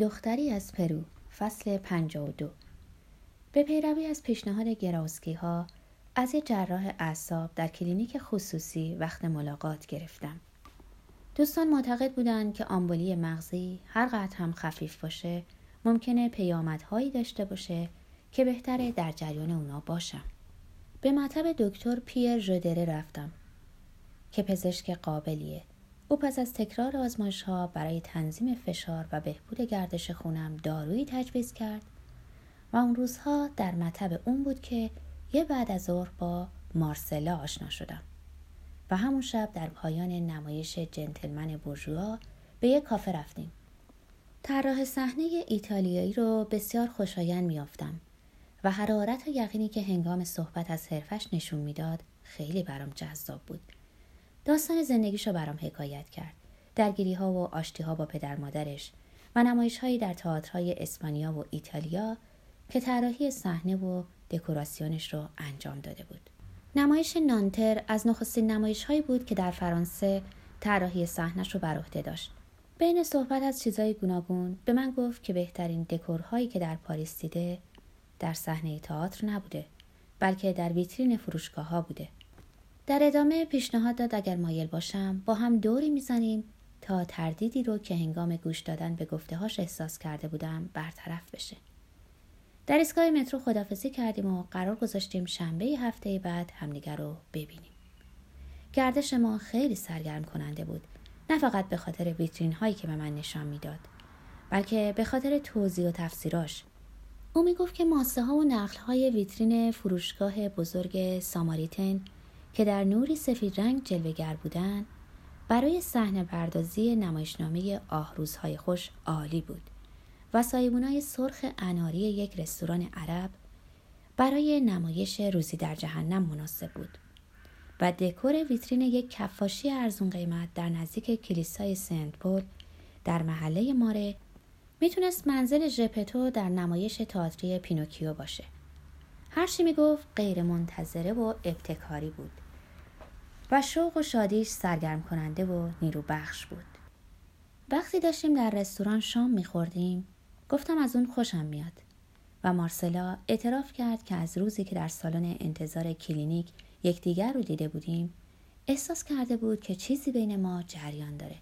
دختری از پرو فصل 52 به پیروی از پیشنهاد گراوسکی ها از یه جراح اعصاب در کلینیک خصوصی وقت ملاقات گرفتم. دوستان معتقد بودند که آمبولی مغزی هر قدر هم خفیف باشه ممکنه پیامدهایی داشته باشه که بهتره در جریان اونا باشم. به مطب دکتر پیر ژودره رفتم که پزشک قابلیه او پس از تکرار آزمایش ها برای تنظیم فشار و بهبود گردش خونم دارویی تجویز کرد و اون روزها در مطب اون بود که یه بعد از ظهر با مارسلا آشنا شدم و همون شب در پایان نمایش جنتلمن بورژوا به یک کافه رفتیم. طراح صحنه ایتالیایی رو بسیار خوشایند میافتم و حرارت و یقینی که هنگام صحبت از حرفش نشون می‌داد خیلی برام جذاب بود. داستان زندگیش رو برام حکایت کرد. درگیری ها و آشتی ها با پدر مادرش و نمایش هایی در تئاترهای اسپانیا و ایتالیا که طراحی صحنه و دکوراسیونش رو انجام داده بود. نمایش نانتر از نخستین نمایش هایی بود که در فرانسه طراحی صحنهش رو بر عهده داشت. بین صحبت از چیزای گوناگون به من گفت که بهترین دکورهایی که در پاریس دیده در صحنه تئاتر نبوده بلکه در ویترین فروشگاه ها بوده. در ادامه پیشنهاد داد اگر مایل باشم با هم دوری می‌زنیم تا تردیدی رو که هنگام گوش دادن به گفتههاش احساس کرده بودم برطرف بشه. در ایستگاه مترو خدافزی کردیم و قرار گذاشتیم شنبه هفته بعد همدیگر رو ببینیم. گردش ما خیلی سرگرم کننده بود. نه فقط به خاطر ویترین هایی که به من نشان می‌داد بلکه به خاطر توضیح و تفسیراش او می گفت که ماسه ها و نقل های ویترین فروشگاه بزرگ ساماریتن که در نوری سفید رنگ جلوگر بودند برای صحنه پردازی نمایشنامه آهروزهای خوش عالی بود و سایبونای سرخ اناری یک رستوران عرب برای نمایش روزی در جهنم مناسب بود و دکور ویترین یک کفاشی ارزون قیمت در نزدیک کلیسای سنت پول در محله ماره می‌تونست منزل ژپتو در نمایش تئاتری پینوکیو باشه. هرچی می‌گفت غیر منتظره و ابتکاری بود. و شوق و شادیش سرگرم کننده و نیرو بخش بود. وقتی داشتیم در رستوران شام میخوردیم گفتم از اون خوشم میاد و مارسلا اعتراف کرد که از روزی که در سالن انتظار کلینیک یکدیگر رو دیده بودیم احساس کرده بود که چیزی بین ما جریان داره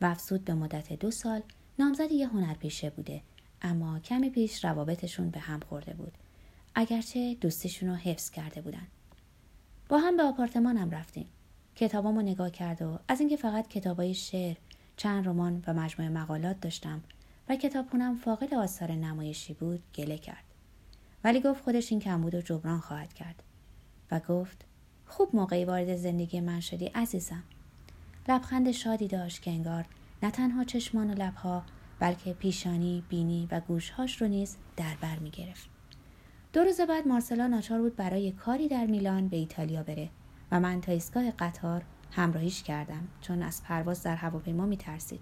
و افزود به مدت دو سال نامزد یه هنرپیشه بوده اما کمی پیش روابطشون به هم خورده بود. اگرچه دوستیشون رو حفظ کرده بودن. با هم به آپارتمانم رفتیم. کتابامو نگاه کرد و از اینکه فقط کتابای شعر چند رمان و مجموعه مقالات داشتم و کتابخونم فاقد آثار نمایشی بود گله کرد. ولی گفت خودش این کمبود و جبران خواهد کرد. و گفت خوب موقعی وارد زندگی من شدی عزیزم. لبخند شادی داشت که انگار نه تنها چشمان و لبها بلکه پیشانی بینی و گوشهاش رو نیز در بر می گرفت. دو روز بعد مارسلا ناچار بود برای کاری در میلان به ایتالیا بره. و من تا ایستگاه قطار همراهیش کردم چون از پرواز در هواپیما میترسید.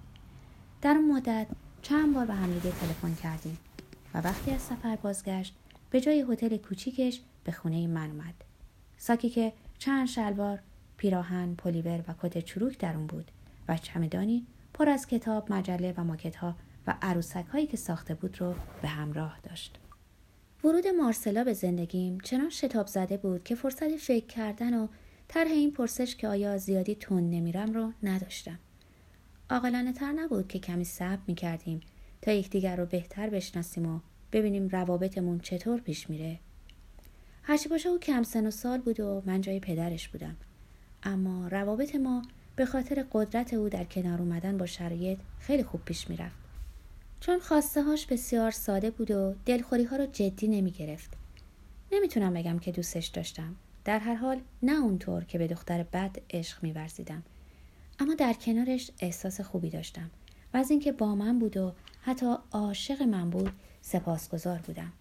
در اون مدت چند بار به همدیگه تلفن کردیم و وقتی از سفر بازگشت به جای هتل کوچیکش به خونه من اومد. ساکی که چند شلوار پیراهن پلیور و کت چروک در اون بود و چمدانی پر از کتاب مجله و ماکت ها و عروسک هایی که ساخته بود رو به همراه داشت. ورود مارسلا به زندگیم چنان شتاب زده بود که فرصت فکر کردن و طرح این پرسش که آیا زیادی تند نمیرم رو نداشتم. عاقلانه تر نبود که کمی صبر می کردیم تا یکدیگر رو بهتر بشناسیم و ببینیم روابطمون چطور پیش میره. هرچی باشه او کم سن و سال بود و من جای پدرش بودم. اما روابط ما به خاطر قدرت او در کنار اومدن با شرایط خیلی خوب پیش می‌رفت. چون خواسته هاش بسیار ساده بود و دلخوری ها رو جدی نمی گرفت. نمی‌تونم بگم که دوستش داشتم. در هر حال نه اونطور که به دختر بد عشق میورزیدم اما در کنارش احساس خوبی داشتم و از اینکه با من بود و حتی عاشق من بود سپاسگزار بودم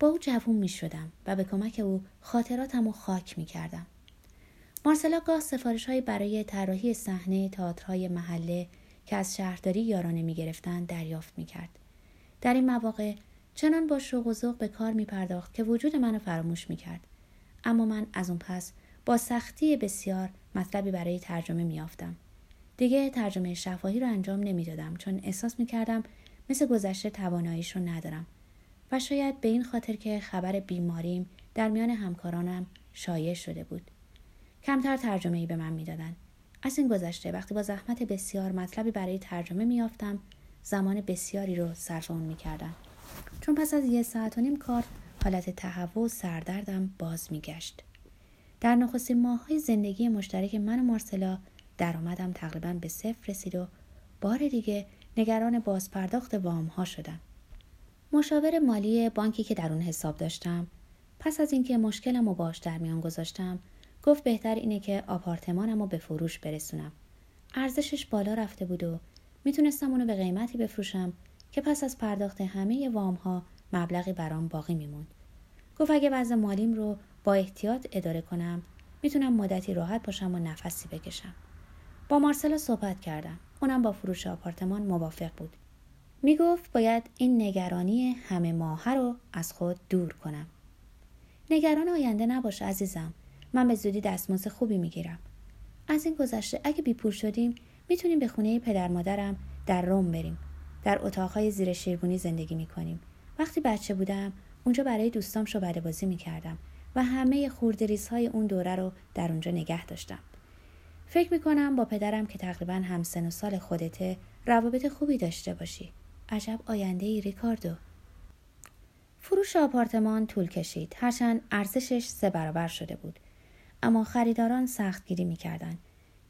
با او جوون می شدم و به کمک او خاطراتم و خاک می کردم. مارسلا گاه سفارش های برای طراحی صحنه تئاترهای محله که از شهرداری یارانه می گرفتن دریافت می کرد. در این مواقع چنان با شوق و ذوق به کار می پرداخت که وجود منو فراموش می کرد اما من از اون پس با سختی بسیار مطلبی برای ترجمه میافتم دیگه ترجمه شفاهی رو انجام نمی‌دادم چون احساس می‌کردم مثل گذشته تواناییش رو ندارم. و شاید به این خاطر که خبر بیماریم در میان همکارانم شایع شده بود. کمتر ترجمه ای به من می‌دادند از این گذشته وقتی با زحمت بسیار مطلبی برای ترجمه میافتم زمان بسیاری رو صرف اون می‌کردم. چون پس از یه ساعت و نیم کار حالت تهوع و سردردم باز میگشت. در نخستین ماههای زندگی مشترک من و مارسلا درآمدم تقریبا به صفر رسید و بار دیگه نگران بازپرداخت وام ها شدم. مشاور مالی بانکی که در اون حساب داشتم پس از اینکه مشکلم و باش در میان گذاشتم گفت بهتر اینه که آپارتمانم رو به فروش برسونم. ارزشش بالا رفته بود و می‌تونستم اونو به قیمتی بفروشم که پس از پرداخت همه وام ها مبلغی برام باقی میموند. گفت اگه وضع مالیم رو با احتیاط اداره کنم می‌تونم مدتی راحت باشم و نفسی بکشم. با مارسلا صحبت کردم. اونم با فروش آپارتمان موافق بود. می‌گفت باید این نگرانی همه ماهه رو از خود دور کنم. نگران آینده نباش عزیزم. من به زودی دستمزد خوبی می‌گیرم. از این گذشته اگه بیپور شدیم می‌تونیم به خونه پدر مادرم در روم بریم. در اتاقهای زیر شیربونی زندگی می‌کنیم. وقتی بچه بودم اونجا برای دوستام شعبده بازی می‌کردم و همه های اون دوره رو در اونجا نگه داشتم. فکر می‌کنم با پدرم که تقریبا هم سن و سال خودته روابط خوبی داشته باشی. عجب آینده ای ریکاردو. فروش آپارتمان طول کشید. هرچند ارزشش سه برابر شده بود. اما خریداران سختگیری می‌کردند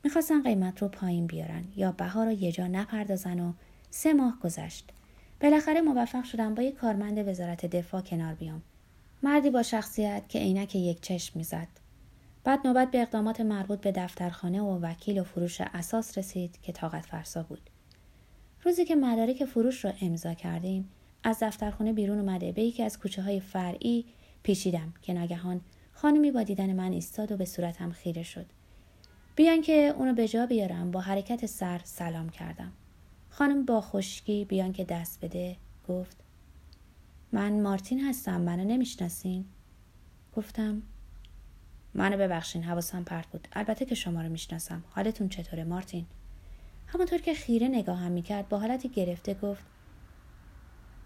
می‌خواستن قیمت رو پایین بیارن یا بها رو یه جا نپردازن و سه ماه گذشت. بالاخره موفق شدم با یک کارمند وزارت دفاع کنار بیام. مردی با شخصیت که عینک یک چشم می‌زد. بعد نوبت به اقدامات مربوط به دفترخانه و وکیل و فروش اساس رسید که طاقت فرسا بود. روزی که مدارک فروش را امضا کردیم از دفترخانه بیرون اومده به یکی از کوچه های فرعی پیچیدم که ناگهان خانمی با دیدن من ایستاد و به صورتم خیره شد. بیان که اونو به جا بیارم با حرکت سر سلام کردم. خانم با خشکی بیان که دست بده گفت من مارتین هستم منو نمی‌شناسین؟ گفتم منو ببخشین حواسم پرت بود. البته که شما رو می‌شناسم. حالتون چطوره مارتین؟ همونطور که خیره نگاهم می‌کرد با حالتی گرفته گفت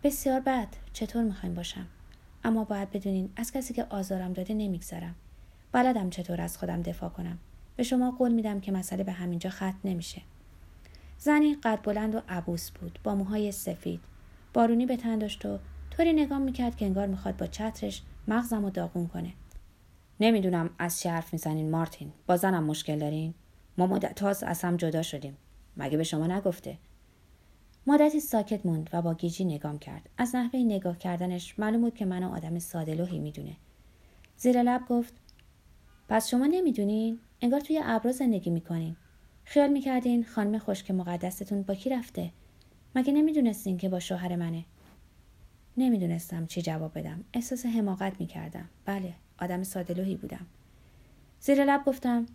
بسیار بد چطور می‌خوایم باشم؟ اما باید بدونین از کسی که آزارم داده نمیگذرم. بلدم چطور از خودم دفاع کنم. به شما قول میدم که مسئله به همینجا ختم نمیشه. زنی قد بلند و عبوس بود با موهای سفید. بارونی به تن داشت و طوری نگاه می‌کرد که انگار می‌خواد با چترش مغزم و داغون کنه. نمی‌دونم از چه حرف می‌زنین مارتین. با زنم مشکل دارین؟ ما مدت از هم جدا شدیم. مگه به شما نگفته؟ مدتی ساکت موند و با گیجی نگام کرد. از نحوه نگاه کردنش معلوم بود که منو آدم سادلوهی می‌دونه. زیر لب گفت پس شما نمی‌دونین؟ انگار توی ابرا زندگی می‌کنین. خیال می‌کردین خانم خشک مقدستون با کی رفته؟ مگه نمی‌دونستین که با شوهر منه؟ نمی‌دونستم چی جواب بدم. احساس حماقت می‌کردم. بله آدم سادلوهی بودم. زیر لب گفتم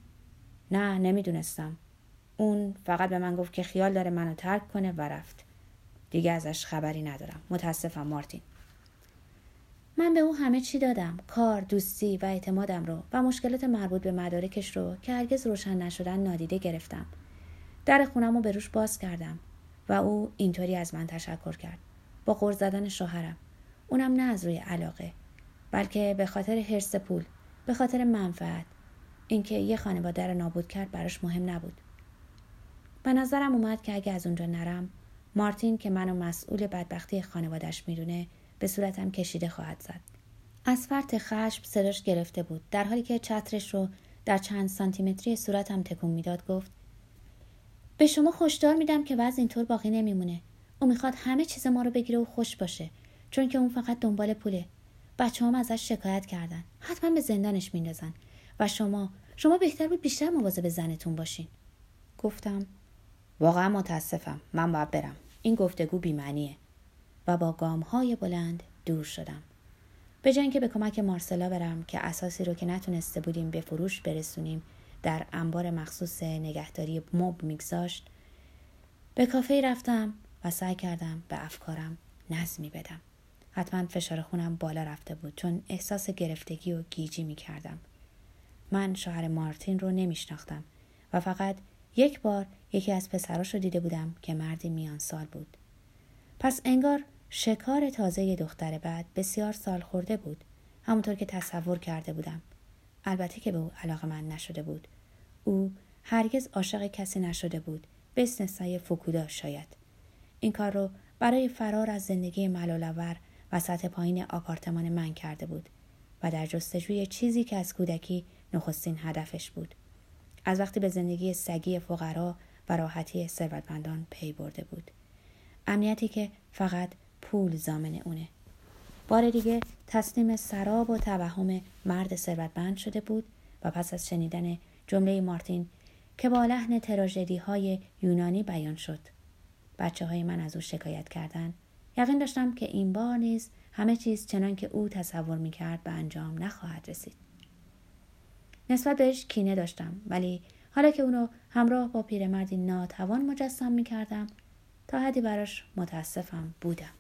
نه نمی‌دونستم. اون فقط به من گفت که خیال داره منو ترک کنه و رفت. دیگه ازش خبری ندارم. متاسفم مارتین. من به او همه چی دادم کار دوستی و اعتمادم رو و مشکلات مربوط به مدارکش رو که هرگز روشن نشدن نادیده گرفتم. در خونم رو به روش باز کردم و او اینطوری از من تشکر کرد. با قرض زدن شوهرم. اونم نه از روی علاقه بلکه به خاطر حرس پول به خاطر منفعت. اینکه یه خانواده رو نابود کرد براش مهم نبود. به نظرم اومد که اگه از اونجا نرم مارتین که منو مسئول بدبختی خانوادش می‌دونه به صورتم کشیده خواهد زد. از فرط خشم صداش گرفته بود. در حالی که چترش رو در چند سانتیمتری صورتم تکون می‌داد گفت به شما خوشدار میدم که وضع اینطور باقی نمیمونه. او می‌خواد همه چیز ما رو بگیره و خوش باشه چون که اون فقط دنبال پوله. بچه هم ازش شکایت کردن. حتما به زندانش میندازن. و شما شما بهتر بود بیشتر مواظب زنتون باشین. گفتم واقعا متاسفم. من باید برم. این گفتگو بیمعنیه. و با گام های بلند دور شدم به که به کمک مارسلا برم که اساسی رو که نتونسته بودیم به فروش برسونیم در انبار مخصوص نگهداری مب میگذاشت به کافه رفتم و سعی کردم به افکارم نظمی بدم حتما فشار خونم بالا رفته بود چون احساس گرفتگی و گیجی می کردم. من شوهر مارتین رو نمیشناختم و فقط یک بار یکی از پسراش رو دیده بودم که مردی میان سال بود. پس انگار شکار تازه دختر بعد بسیار سال خورده بود. همونطور که تصور کرده بودم. البته که به او علاقه من نشده بود. او هرگز عاشق کسی نشده بود. به استثنای فوکودا شاید. این کار رو برای فرار از زندگی ملالآور و سطح پایین آپارتمان من کرده بود و در جستجوی چیزی که از کودکی نخستین هدفش بود. از وقتی به زندگی سگی فقرا و راحتی ثروتمندان پی برده بود. امنیتی که فقط پول زامن اونه. بار دیگه تسلیم سراب و توهم مرد ثروتمند شده بود و پس از شنیدن جمله مارتین که با لحن تراژدی های یونانی بیان شد. بچه های من از او شکایت کردند یقین داشتم که این بار نیز همه چیز چنان که او تصور می کرد به انجام نخواهد رسید. نسبت بهش کینه داشتم ولی حالا که اونو همراه با پیرمردی ناتوان مجسم می کردم تا حدی براش متاسفم بودم.